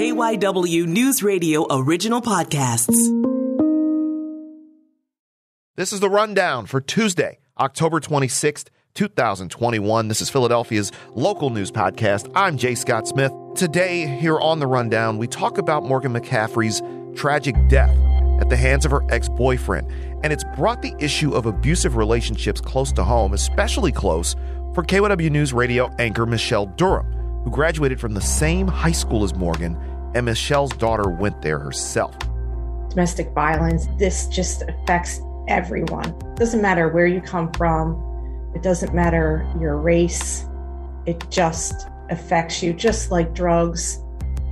KYW News Radio original podcasts. This is the rundown for Tuesday, October 26th, 2021. This is Philadelphia's local news podcast. I'm Jay Scott Smith. Today, here on the rundown, we talk about Morgan McCaffery's tragic death at the hands of her ex boyfriend. And it's brought the issue of abusive relationships close to home, especially close for KYW News radio anchor Michelle Durham, who graduated from the same high school as Morgan, and Michelle's daughter went there herself. Domestic violence, this just affects everyone. It doesn't matter where you come from, it doesn't matter your race, it just affects you, just like drugs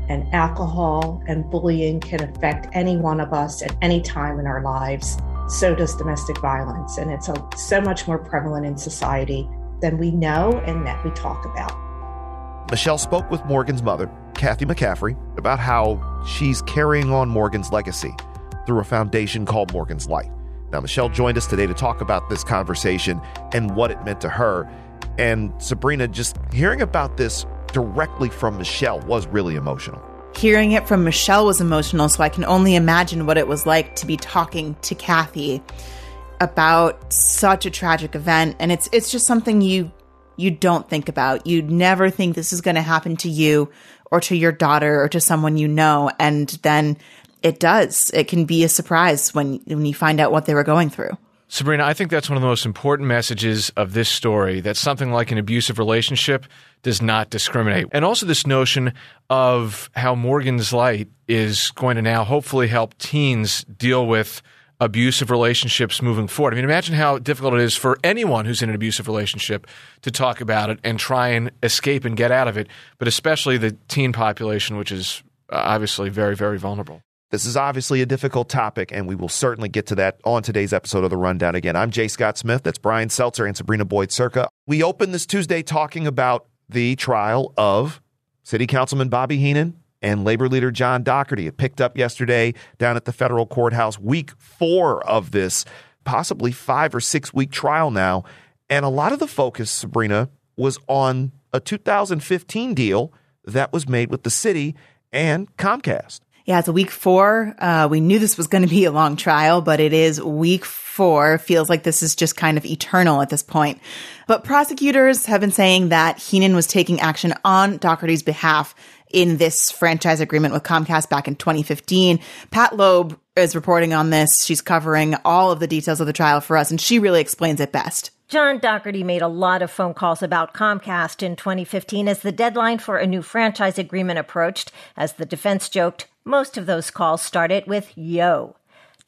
and alcohol and bullying can affect any one of us at any time in our lives. So does domestic violence, and it's a, so much more prevalent in society than we know and that we talk about. Michelle spoke with Morgan's mother, Kathy McCaffery, about how she's carrying on Morgan's legacy through a foundation called Morgan's Light. Now, Michelle joined us today to talk about this conversation and what it meant to her. And Sabrina, just hearing about this directly from Michelle was really emotional. Hearing it from Michelle was emotional, so I can only imagine what it was like to be talking to Kathy about such a tragic event. And it's it's just something you you don't think about. You never think this is going to happen to you or to your daughter or to someone you know, and then it does. It can be a surprise when when you find out what they were going through. Sabrina, I think that's one of the most important messages of this story that something like an abusive relationship does not discriminate. And also this notion of how Morgan's Light is going to now hopefully help teens deal with abusive relationships moving forward. I mean, imagine how difficult it is for anyone who's in an abusive relationship to talk about it and try and escape and get out of it, but especially the teen population, which is uh, obviously very, very vulnerable. This is obviously a difficult topic, and we will certainly get to that on today's episode of The Rundown again. I'm Jay Scott Smith. That's Brian Seltzer and Sabrina Boyd Circa. We open this Tuesday talking about the trial of City Councilman Bobby Henon and Labor Leader John Dougherty. It picked up yesterday down at the federal courthouse, week four of this possibly five or six week trial now. And a lot of the focus, Sabrina, was on a 2015 deal that was made with the city and Comcast. Yeah, it's a week four. Uh, we knew this was going to be a long trial, but it is week four. Feels like this is just kind of eternal at this point. But prosecutors have been saying that Henon was taking action on Dougherty's behalf in this franchise agreement with Comcast back in 2015. Pat Loeb is reporting on this. She's covering all of the details of the trial for us, and she really explains it best. John Dougherty made a lot of phone calls about Comcast in 2015 as the deadline for a new franchise agreement approached. As the defense joked, most of those calls started with yo.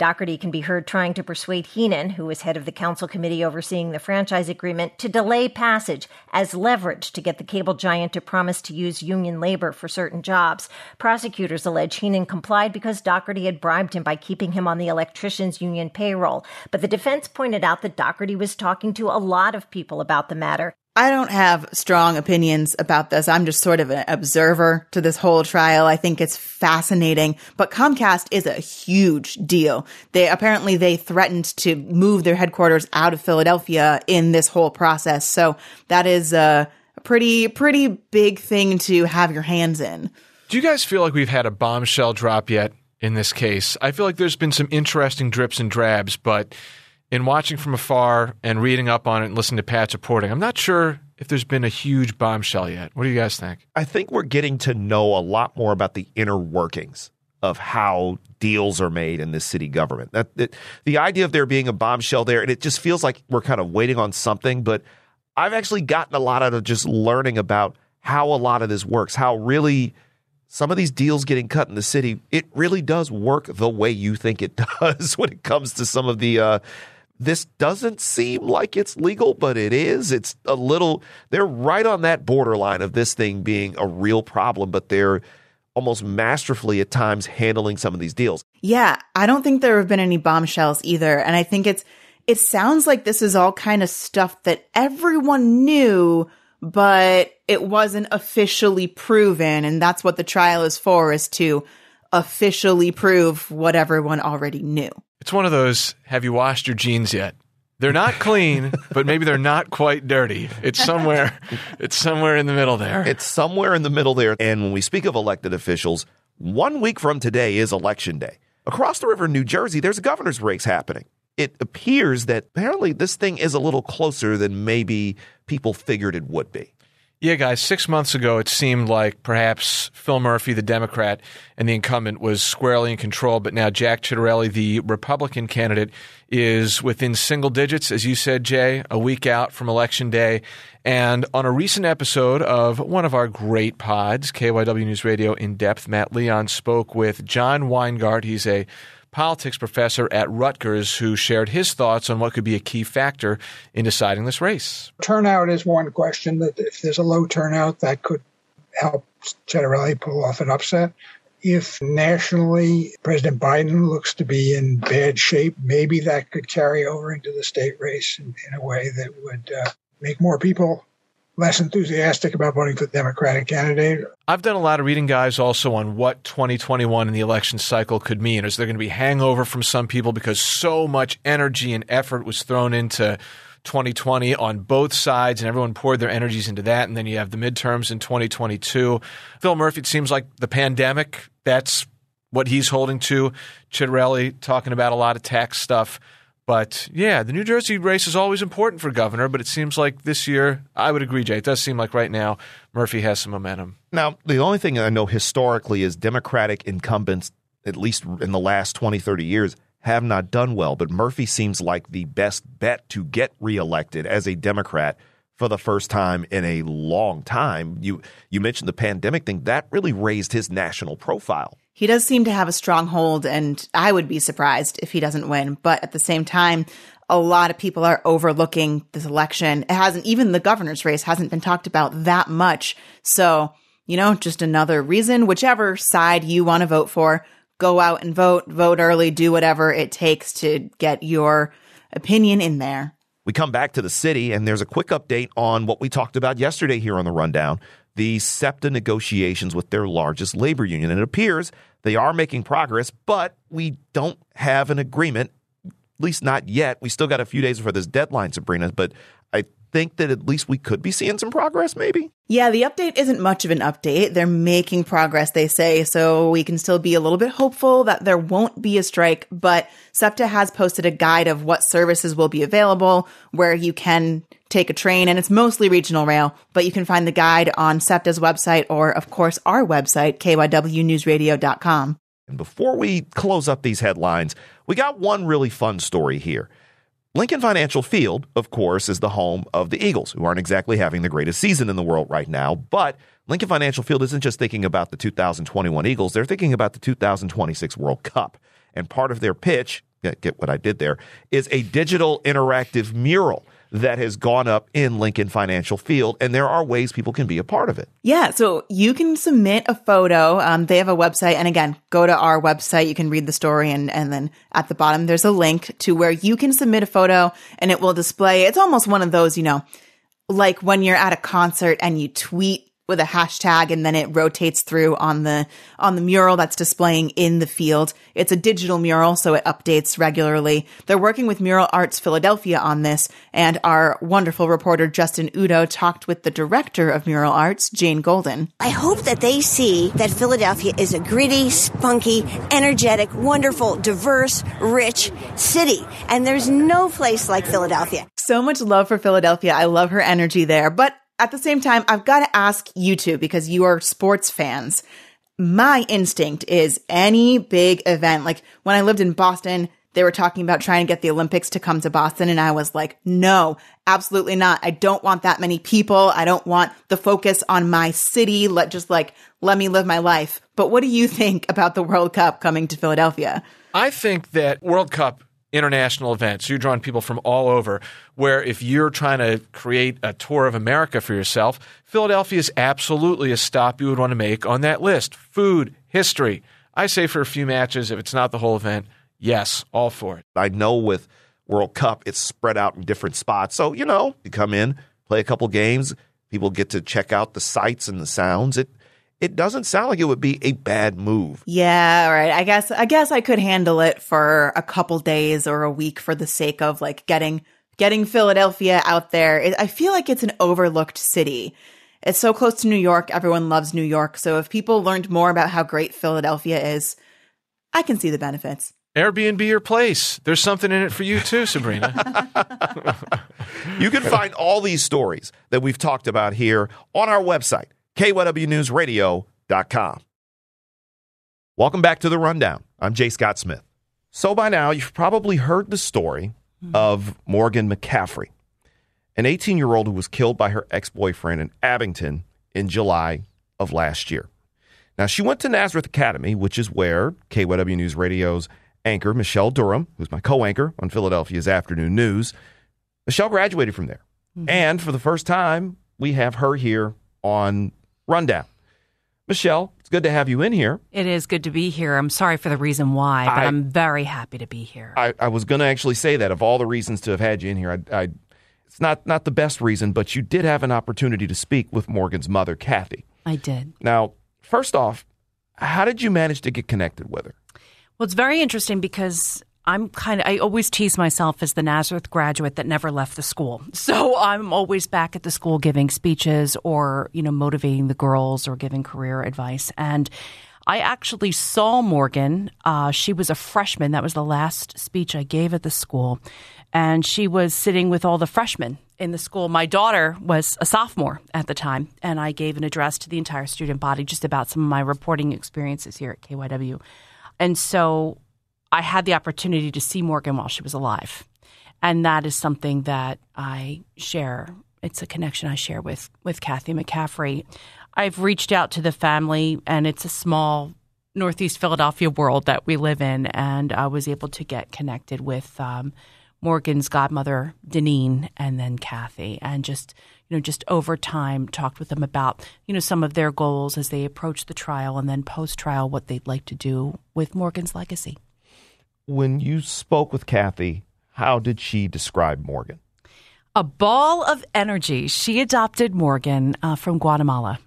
Dougherty can be heard trying to persuade Henon, who was head of the council committee overseeing the franchise agreement, to delay passage as leverage to get the cable giant to promise to use union labor for certain jobs. Prosecutors allege Henon complied because Dougherty had bribed him by keeping him on the electricians' union payroll. But the defense pointed out that Dougherty was talking to a lot of people about the matter, I don't have strong opinions about this. I'm just sort of an observer to this whole trial. I think it's fascinating, but Comcast is a huge deal. They apparently they threatened to move their headquarters out of Philadelphia in this whole process. So that is a pretty pretty big thing to have your hands in. Do you guys feel like we've had a bombshell drop yet in this case? I feel like there's been some interesting drips and drabs, but in watching from afar and reading up on it and listening to Pat's reporting, I'm not sure if there's been a huge bombshell yet. What do you guys think? I think we're getting to know a lot more about the inner workings of how deals are made in this city government. That, that the idea of there being a bombshell there, and it just feels like we're kind of waiting on something. But I've actually gotten a lot out of just learning about how a lot of this works, how really some of these deals getting cut in the city, it really does work the way you think it does when it comes to some of the uh, this doesn't seem like it's legal, but it is. It's a little, they're right on that borderline of this thing being a real problem, but they're almost masterfully at times handling some of these deals. Yeah, I don't think there have been any bombshells either. And I think it's, it sounds like this is all kind of stuff that everyone knew, but it wasn't officially proven. And that's what the trial is for, is to officially prove what everyone already knew. It's one of those have you washed your jeans yet? They're not clean, but maybe they're not quite dirty. It's somewhere it's somewhere in the middle there. It's somewhere in the middle there. And when we speak of elected officials, One week from today is election day. Across the river in New Jersey, there's a governor's race happening. It appears that apparently this thing is a little closer than maybe people figured it would be. Yeah, guys, six months ago, it seemed like perhaps Phil Murphy, the Democrat, and the incumbent was squarely in control. But now Jack Ciattarelli, the Republican candidate, is within single digits, as you said, Jay, a week out from Election Day. And on a recent episode of one of our great pods, KYW News Radio In Depth, Matt Leon spoke with John Weingart. He's a politics professor at Rutgers who shared his thoughts on what could be a key factor in deciding this race. Turnout is one question that if there's a low turnout, that could help Ciattarelli pull off an upset. If nationally President Biden looks to be in bad shape, maybe that could carry over into the state race in, in a way that would uh, make more people less enthusiastic about voting for the Democratic candidate. I've done a lot of reading, guys, also on what 2021 in the election cycle could mean. Is there going to be hangover from some people because so much energy and effort was thrown into 2020 on both sides and everyone poured their energies into that? And then you have the midterms in 2022. Phil Murphy, it seems like the pandemic, that's what he's holding to. Ciattarelli talking about a lot of tax stuff. But yeah, the New Jersey race is always important for governor, but it seems like this year, I would agree, Jay. It does seem like right now Murphy has some momentum. Now, the only thing I know historically is Democratic incumbents, at least in the last 20, 30 years, have not done well. But Murphy seems like the best bet to get reelected as a Democrat for the first time in a long time. You you mentioned the pandemic thing that really raised his national profile. He does seem to have a strong hold, and I would be surprised if he doesn't win. But at the same time, a lot of people are overlooking this election. It hasn't even the governor's race hasn't been talked about that much. So, you know, just another reason, whichever side you want to vote for, go out and vote, vote early, do whatever it takes to get your opinion in there. We come back to the city, and there's a quick update on what we talked about yesterday here on the rundown the SEPTA negotiations with their largest labor union. And it appears they are making progress, but we don't have an agreement, at least not yet. We still got a few days before this deadline, Sabrina, but I think that at least we could be seeing some progress, maybe? Yeah, the update isn't much of an update. They're making progress, they say, so we can still be a little bit hopeful that there won't be a strike. But SEPTA has posted a guide of what services will be available, where you can take a train, and it's mostly regional rail, but you can find the guide on SEPTA's website or, of course, our website, kywnewsradio.com. And before we close up these headlines, we got one really fun story here. Lincoln Financial Field, of course, is the home of the Eagles, who aren't exactly having the greatest season in the world right now. But Lincoln Financial Field isn't just thinking about the 2021 Eagles, they're thinking about the 2026 World Cup. And part of their pitch, get what I did there, is a digital interactive mural that has gone up in Lincoln Financial Field, and there are ways people can be a part of it. Yeah, so you can submit a photo. Um, they have a website, and again, go to our website. You can read the story, and and then at the bottom there's a link to where you can submit a photo, and it will display. It's almost one of those, you know, like when you're at a concert and you tweet with a hashtag and then it rotates through on the on the mural that's displaying in the field. It's a digital mural, so it updates regularly. They're working with Mural Arts Philadelphia on this, and our wonderful reporter Justin Udo talked with the director of Mural Arts, Jane Golden. I hope that they see that Philadelphia is a gritty, spunky, energetic, wonderful, diverse, rich city, and there's no place like Philadelphia. So much love for Philadelphia. I love her energy there, but at the same time, I've got to ask you two because you are sports fans. My instinct is any big event, like when I lived in Boston, they were talking about trying to get the Olympics to come to Boston. And I was like, no, absolutely not. I don't want that many people. I don't want the focus on my city. Let just like, let me live my life. But what do you think about the World Cup coming to Philadelphia? I think that World Cup international events. You're drawing people from all over. Where if you're trying to create a tour of America for yourself, Philadelphia is absolutely a stop you would want to make on that list. Food, history. I say for a few matches, if it's not the whole event, yes, all for it. I know with World Cup, it's spread out in different spots. So, you know, you come in, play a couple games, people get to check out the sights and the sounds. It it doesn't sound like it would be a bad move. Yeah, right. I guess I guess I could handle it for a couple days or a week for the sake of like getting getting Philadelphia out there. I feel like it's an overlooked city. It's so close to New York. Everyone loves New York. So if people learned more about how great Philadelphia is, I can see the benefits. Airbnb your place. There's something in it for you too, Sabrina. you can find all these stories that we've talked about here on our website, kywnewsradio.com. Welcome back to the Rundown. I'm Jay Scott Smith. So by now, you've probably heard the story of Morgan McCaffery, an 18 year old who was killed by her ex boyfriend in Abington in July of last year. Now, she went to Nazareth Academy, which is where KYW News Radio's anchor, Michelle Durham, who's my co anchor on Philadelphia's Afternoon News, Michelle graduated from there. Mm-hmm. And for the first time, we have her here on Rundown. Michelle, it's good to have you in here. It is good to be here. I'm sorry for the reason why, but I, am very happy to be here. I, I was going to actually say that of all the reasons to have had you in here, I, I, it's not not the best reason, but you did have an opportunity to speak with Morgan's mother, Kathy. I did. Now, first off, how did you manage to get connected with her? Well, it's very interesting because I'm kind of, I always tease myself as the Nazareth graduate that never left the school. So I'm always back at the school giving speeches or, you know, motivating the girls or giving career advice. And I actually saw Morgan. Uh, she was a freshman. That was the last speech I gave at the school. And she was sitting with all the freshmen in the school. My daughter was a sophomore at the time, and I gave an address to the entire student body just about some of my reporting experiences here at KYW. And so I had the opportunity to see Morgan while she was alive. And that is something that I share. It's a connection I share with, with Kathy McCaffery. I've reached out to the family, and it's a small Northeast Philadelphia world that we live in. And I was able to get connected with um, Morgan's godmother, Deneen, and then Kathy, and just you know, just over time talked with them about, you know, some of their goals as they approach the trial and then post trial what they'd like to do with Morgan's legacy. When you spoke with Kathy, how did she describe Morgan? A ball of energy. She adopted Morgan uh, from Guatemala.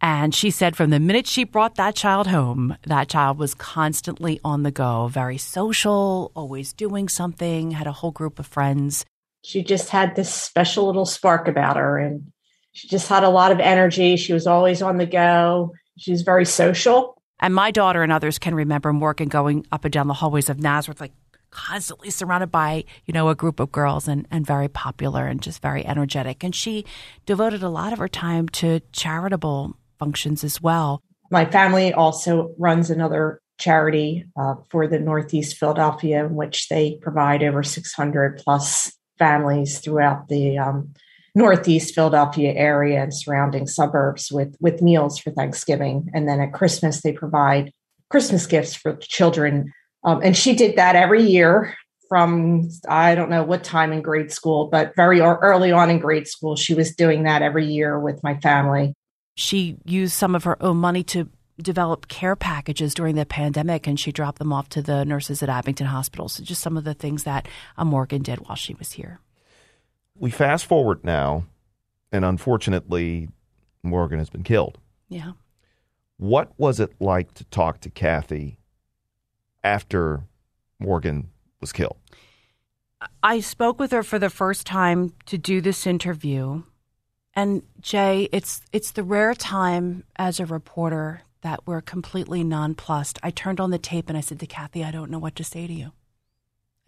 And she said from the minute she brought that child home, that child was constantly on the go, very social, always doing something, had a whole group of friends she just had this special little spark about her and she just had a lot of energy. She was always on the go. She was very social. And my daughter and others can remember Morgan going up and down the hallways of Nazareth, like constantly surrounded by, you know, a group of girls and, and very popular and just very energetic. And she devoted a lot of her time to charitable functions as well. My family also runs another charity uh, for the Northeast Philadelphia, in which they provide over 600 plus families throughout the um, Northeast Philadelphia area and surrounding suburbs with with meals for Thanksgiving, and then at Christmas they provide Christmas gifts for children. Um, and she did that every year from I don't know what time in grade school, but very early on in grade school, she was doing that every year with my family. She used some of her own money to develop care packages during the pandemic and she dropped them off to the nurses at Abington Hospital. So just some of the things that uh, Morgan did while she was here. We fast forward now, and unfortunately, Morgan has been killed. Yeah. What was it like to talk to Kathy after Morgan was killed? I spoke with her for the first time to do this interview. And Jay, it's it's the rare time as a reporter that we're completely nonplussed. I turned on the tape and I said to Kathy, I don't know what to say to you.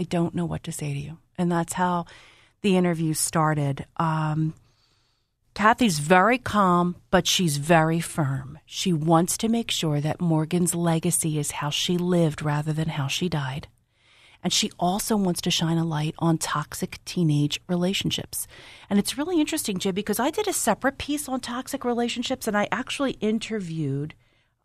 I don't know what to say to you. And that's how the interview started. Um, Kathy's very calm, but she's very firm. She wants to make sure that Morgan's legacy is how she lived rather than how she died. And she also wants to shine a light on toxic teenage relationships. And it's really interesting, Jay, because I did a separate piece on toxic relationships and I actually interviewed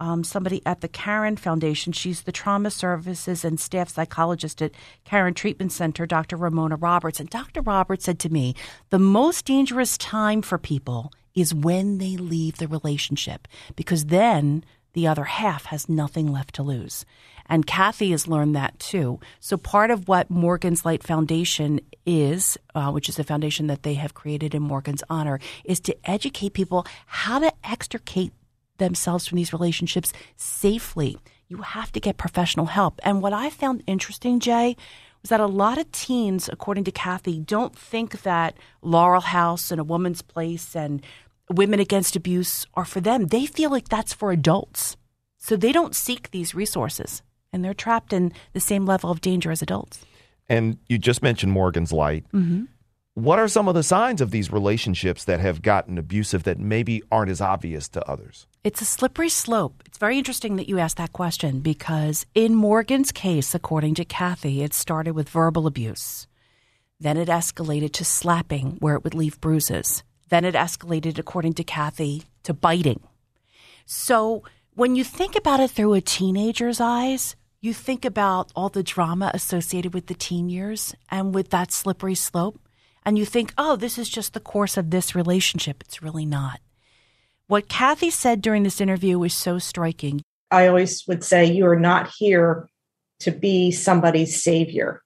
um, somebody at the Caron Foundation. She's the trauma services and staff psychologist at Caron Treatment Center, Dr. Ramona Roberts. And Dr. Roberts said to me, the most dangerous time for people is when they leave the relationship, because then the other half has nothing left to lose. And Kathy has learned that too. So part of what Morgan's Light Foundation is, uh, which is a foundation that they have created in Morgan's honor, is to educate people how to extricate themselves from these relationships safely. You have to get professional help. And what I found interesting, Jay, was that a lot of teens, according to Kathy, don't think that Laurel House and A Woman's Place and women against abuse are for them. They feel like that's for adults. So they don't seek these resources and they're trapped in the same level of danger as adults. And you just mentioned Morgan's Light. Mm-hmm. What are some of the signs of these relationships that have gotten abusive that maybe aren't as obvious to others? It's a slippery slope. It's very interesting that you asked that question because in Morgan's case, according to Kathy, it started with verbal abuse. Then it escalated to slapping, where it would leave bruises. Then it escalated, according to Kathy, to biting. So when you think about it through a teenager's eyes, you think about all the drama associated with the teen years and with that slippery slope and you think, oh, this is just the course of this relationship. It's really not. What Kathy said during this interview was so striking. I always would say, you are not here to be somebody's savior.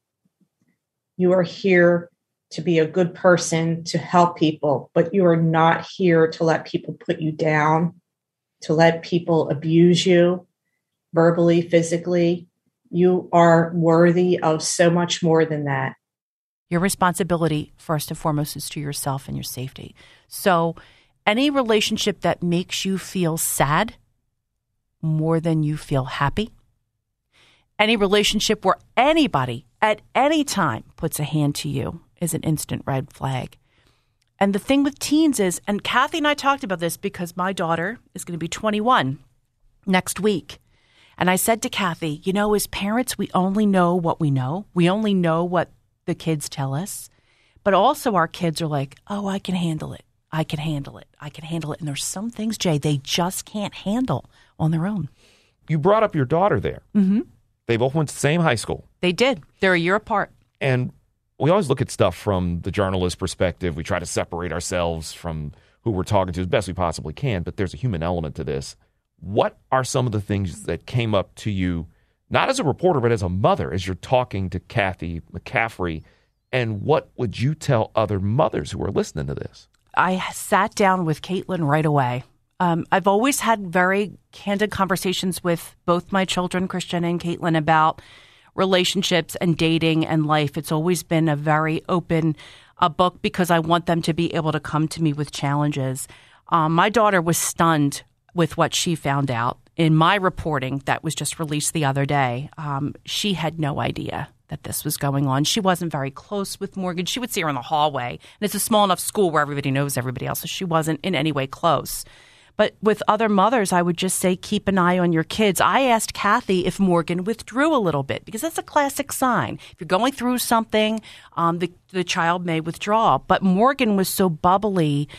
You are here to be a good person, to help people, but you are not here to let people put you down, to let people abuse you verbally, physically. You are worthy of so much more than that. Your responsibility, first and foremost, is to yourself and your safety. So, any relationship that makes you feel sad more than you feel happy, any relationship where anybody at any time puts a hand to you is an instant red flag. And the thing with teens is, and Kathy and I talked about this because my daughter is going to be 21 next week. And I said to Kathy, you know, as parents, we only know what we know. We only know what the kids tell us, but also our kids are like, oh, I can handle it. I can handle it. I can handle it. And there's some things, Jay, they just can't handle on their own. You brought up your daughter there. Mm-hmm. They both went to the same high school. They did. They're a year apart. And we always look at stuff from the journalist perspective. We try to separate ourselves from who we're talking to as best we possibly can, but there's a human element to this. What are some of the things that came up to you not as a reporter, but as a mother, as you're talking to Kathy McCaffery. And what would you tell other mothers who are listening to this? I sat down with Caitlin right away. Um, I've always had very candid conversations with both my children, Christian and Caitlin, about relationships and dating and life. It's always been a very open a book because I want them to be able to come to me with challenges. Um, my daughter was stunned with what she found out in my reporting that was just released the other day, um, she had no idea that this was going on. She wasn't very close with Morgan. She would see her in the hallway, and it's a small enough school where everybody knows everybody else, so she wasn't in any way close. But with other mothers, I would just say keep an eye on your kids. I asked Kathy if Morgan withdrew a little bit because that's a classic sign. If you're going through something, um, the, the child may withdraw. But Morgan was so bubbly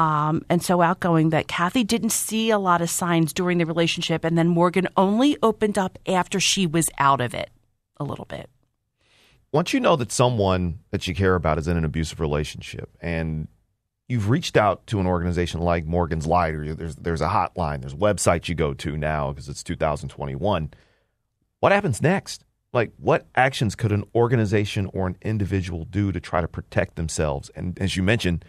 um, and so outgoing that Kathy didn't see a lot of signs during the relationship. And then Morgan only opened up after she was out of it a little bit. Once you know that someone that you care about is in an abusive relationship and you've reached out to an organization like Morgan's Light, or there's, there's a hotline, there's a website you go to now because it's 2021, what happens next? Like, what actions could an organization or an individual do to try to protect themselves? And as you mentioned,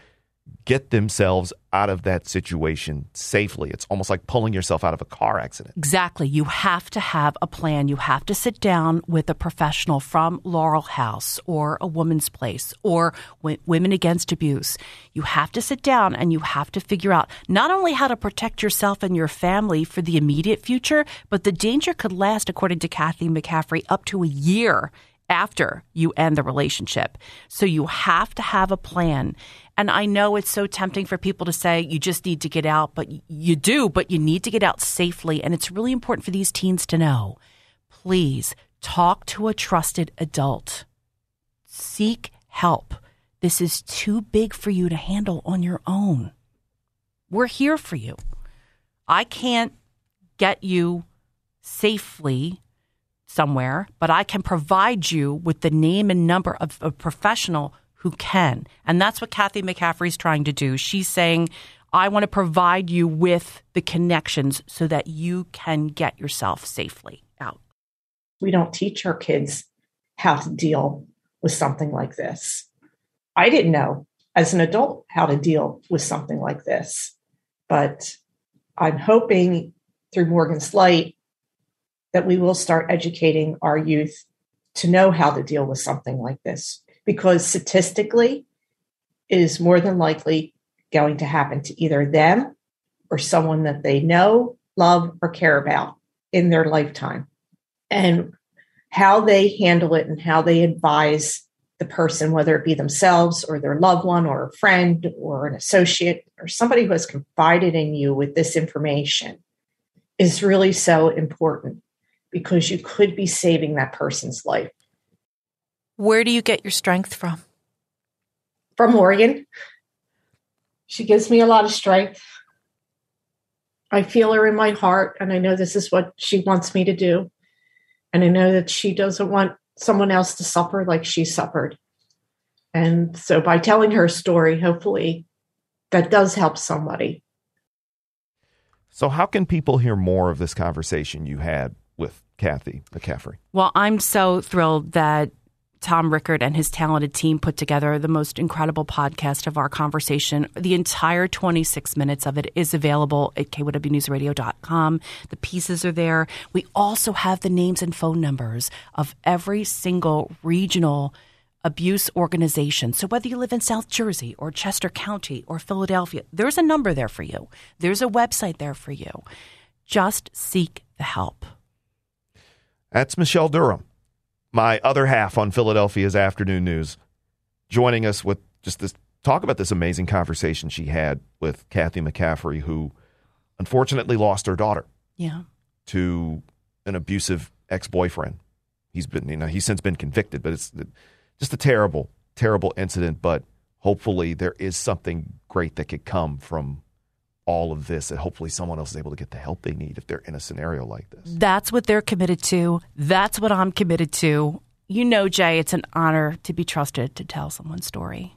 get themselves out of that situation safely. It's almost like pulling yourself out of a car accident. Exactly. You have to have a plan. You have to sit down with a professional from Laurel House or a woman's place or Women Against Abuse. You have to sit down and you have to figure out not only how to protect yourself and your family for the immediate future, but the danger could last, according to Kathy McCaffery, up to a year after you end the relationship. So you have to have a plan. And I know it's so tempting for people to say you just need to get out, but you do, but you need to get out safely. And it's really important for these teens to know please talk to a trusted adult, seek help. This is too big for you to handle on your own. We're here for you. I can't get you safely somewhere, but I can provide you with the name and number of a professional who can. And that's what Kathy McCaffery is trying to do. She's saying, I want to provide you with the connections so that you can get yourself safely out. We don't teach our kids how to deal with something like this. I didn't know as an adult how to deal with something like this, but I'm hoping through Morgan's Light that we will start educating our youth to know how to deal with something like this because statistically it is more than likely going to happen to either them or someone that they know, love, or care about in their lifetime. And how they handle it and how they advise the person, whether it be themselves or their loved one or a friend or an associate or somebody who has confided in you with this information, is really so important because you could be saving that person's life. Where do you get your strength from? From Morgan. She gives me a lot of strength. I feel her in my heart, and I know this is what she wants me to do. And I know that she doesn't want someone else to suffer like she suffered. And so by telling her story, hopefully that does help somebody. So, how can people hear more of this conversation you had with Kathy McCaffery? Well, I'm so thrilled that Tom Rickard and his talented team put together the most incredible podcast of our conversation. The entire 26 minutes of it is available at kywnewsradio.com. The pieces are there. We also have the names and phone numbers of every single regional abuse organization. So whether you live in South Jersey or Chester County or Philadelphia, there's a number there for you. There's a website there for you. Just seek the help. That's Michelle Durham, my other half on Philadelphia's afternoon news, joining us with just this talk about this amazing conversation she had with Kathy McCaffery, who unfortunately lost her daughter. Yeah. To an abusive ex boyfriend. He's been, you know, he's since been convicted, but it's just a terrible, terrible incident. But hopefully, there is something great that could come from all of this, and hopefully, someone else is able to get the help they need if they're in a scenario like this. That's what they're committed to. That's what I'm committed to. You know, Jay, it's an honor to be trusted to tell someone's story.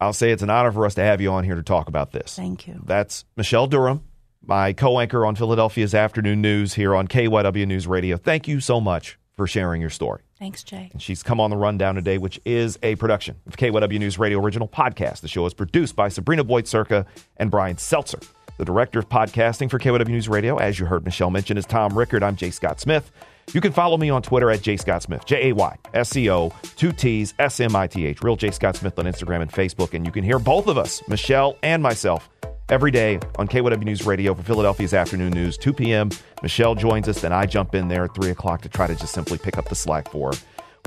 I'll say it's an honor for us to have you on here to talk about this. Thank you. That's Michelle Durham, my co anchor on Philadelphia's afternoon news here on KYW News Radio. Thank you so much for sharing your story. Thanks, Jay. And she's come on the rundown today, which is a production of KYW News Radio original podcast. The show is produced by Sabrina Boyd Circa and Brian Seltzer. The director of podcasting for KYW News Radio, as you heard Michelle mention, is Tom Rickard. I'm Jay Scott Smith. You can follow me on Twitter at J Scott Smith, J A Y S C O, two T's, S M I T H, real J Scott Smith on Instagram and Facebook. And you can hear both of us, Michelle and myself, every day on KYW News Radio for Philadelphia's afternoon news, 2 p.m. Michelle joins us, then I jump in there at 3 o'clock to try to just simply pick up the slack for her.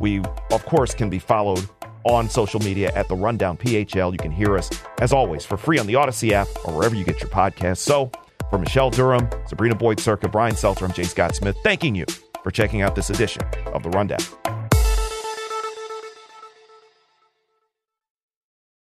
We, of course, can be followed on social media at the Rundown PHL. You can hear us, as always, for free on the Audacy app or wherever you get your podcasts. So, for Michelle Durham, Sabrina Boyd Circa, Brian Seltzer, I'm Jay Scott Smith, thanking you for checking out this edition of The Rundown.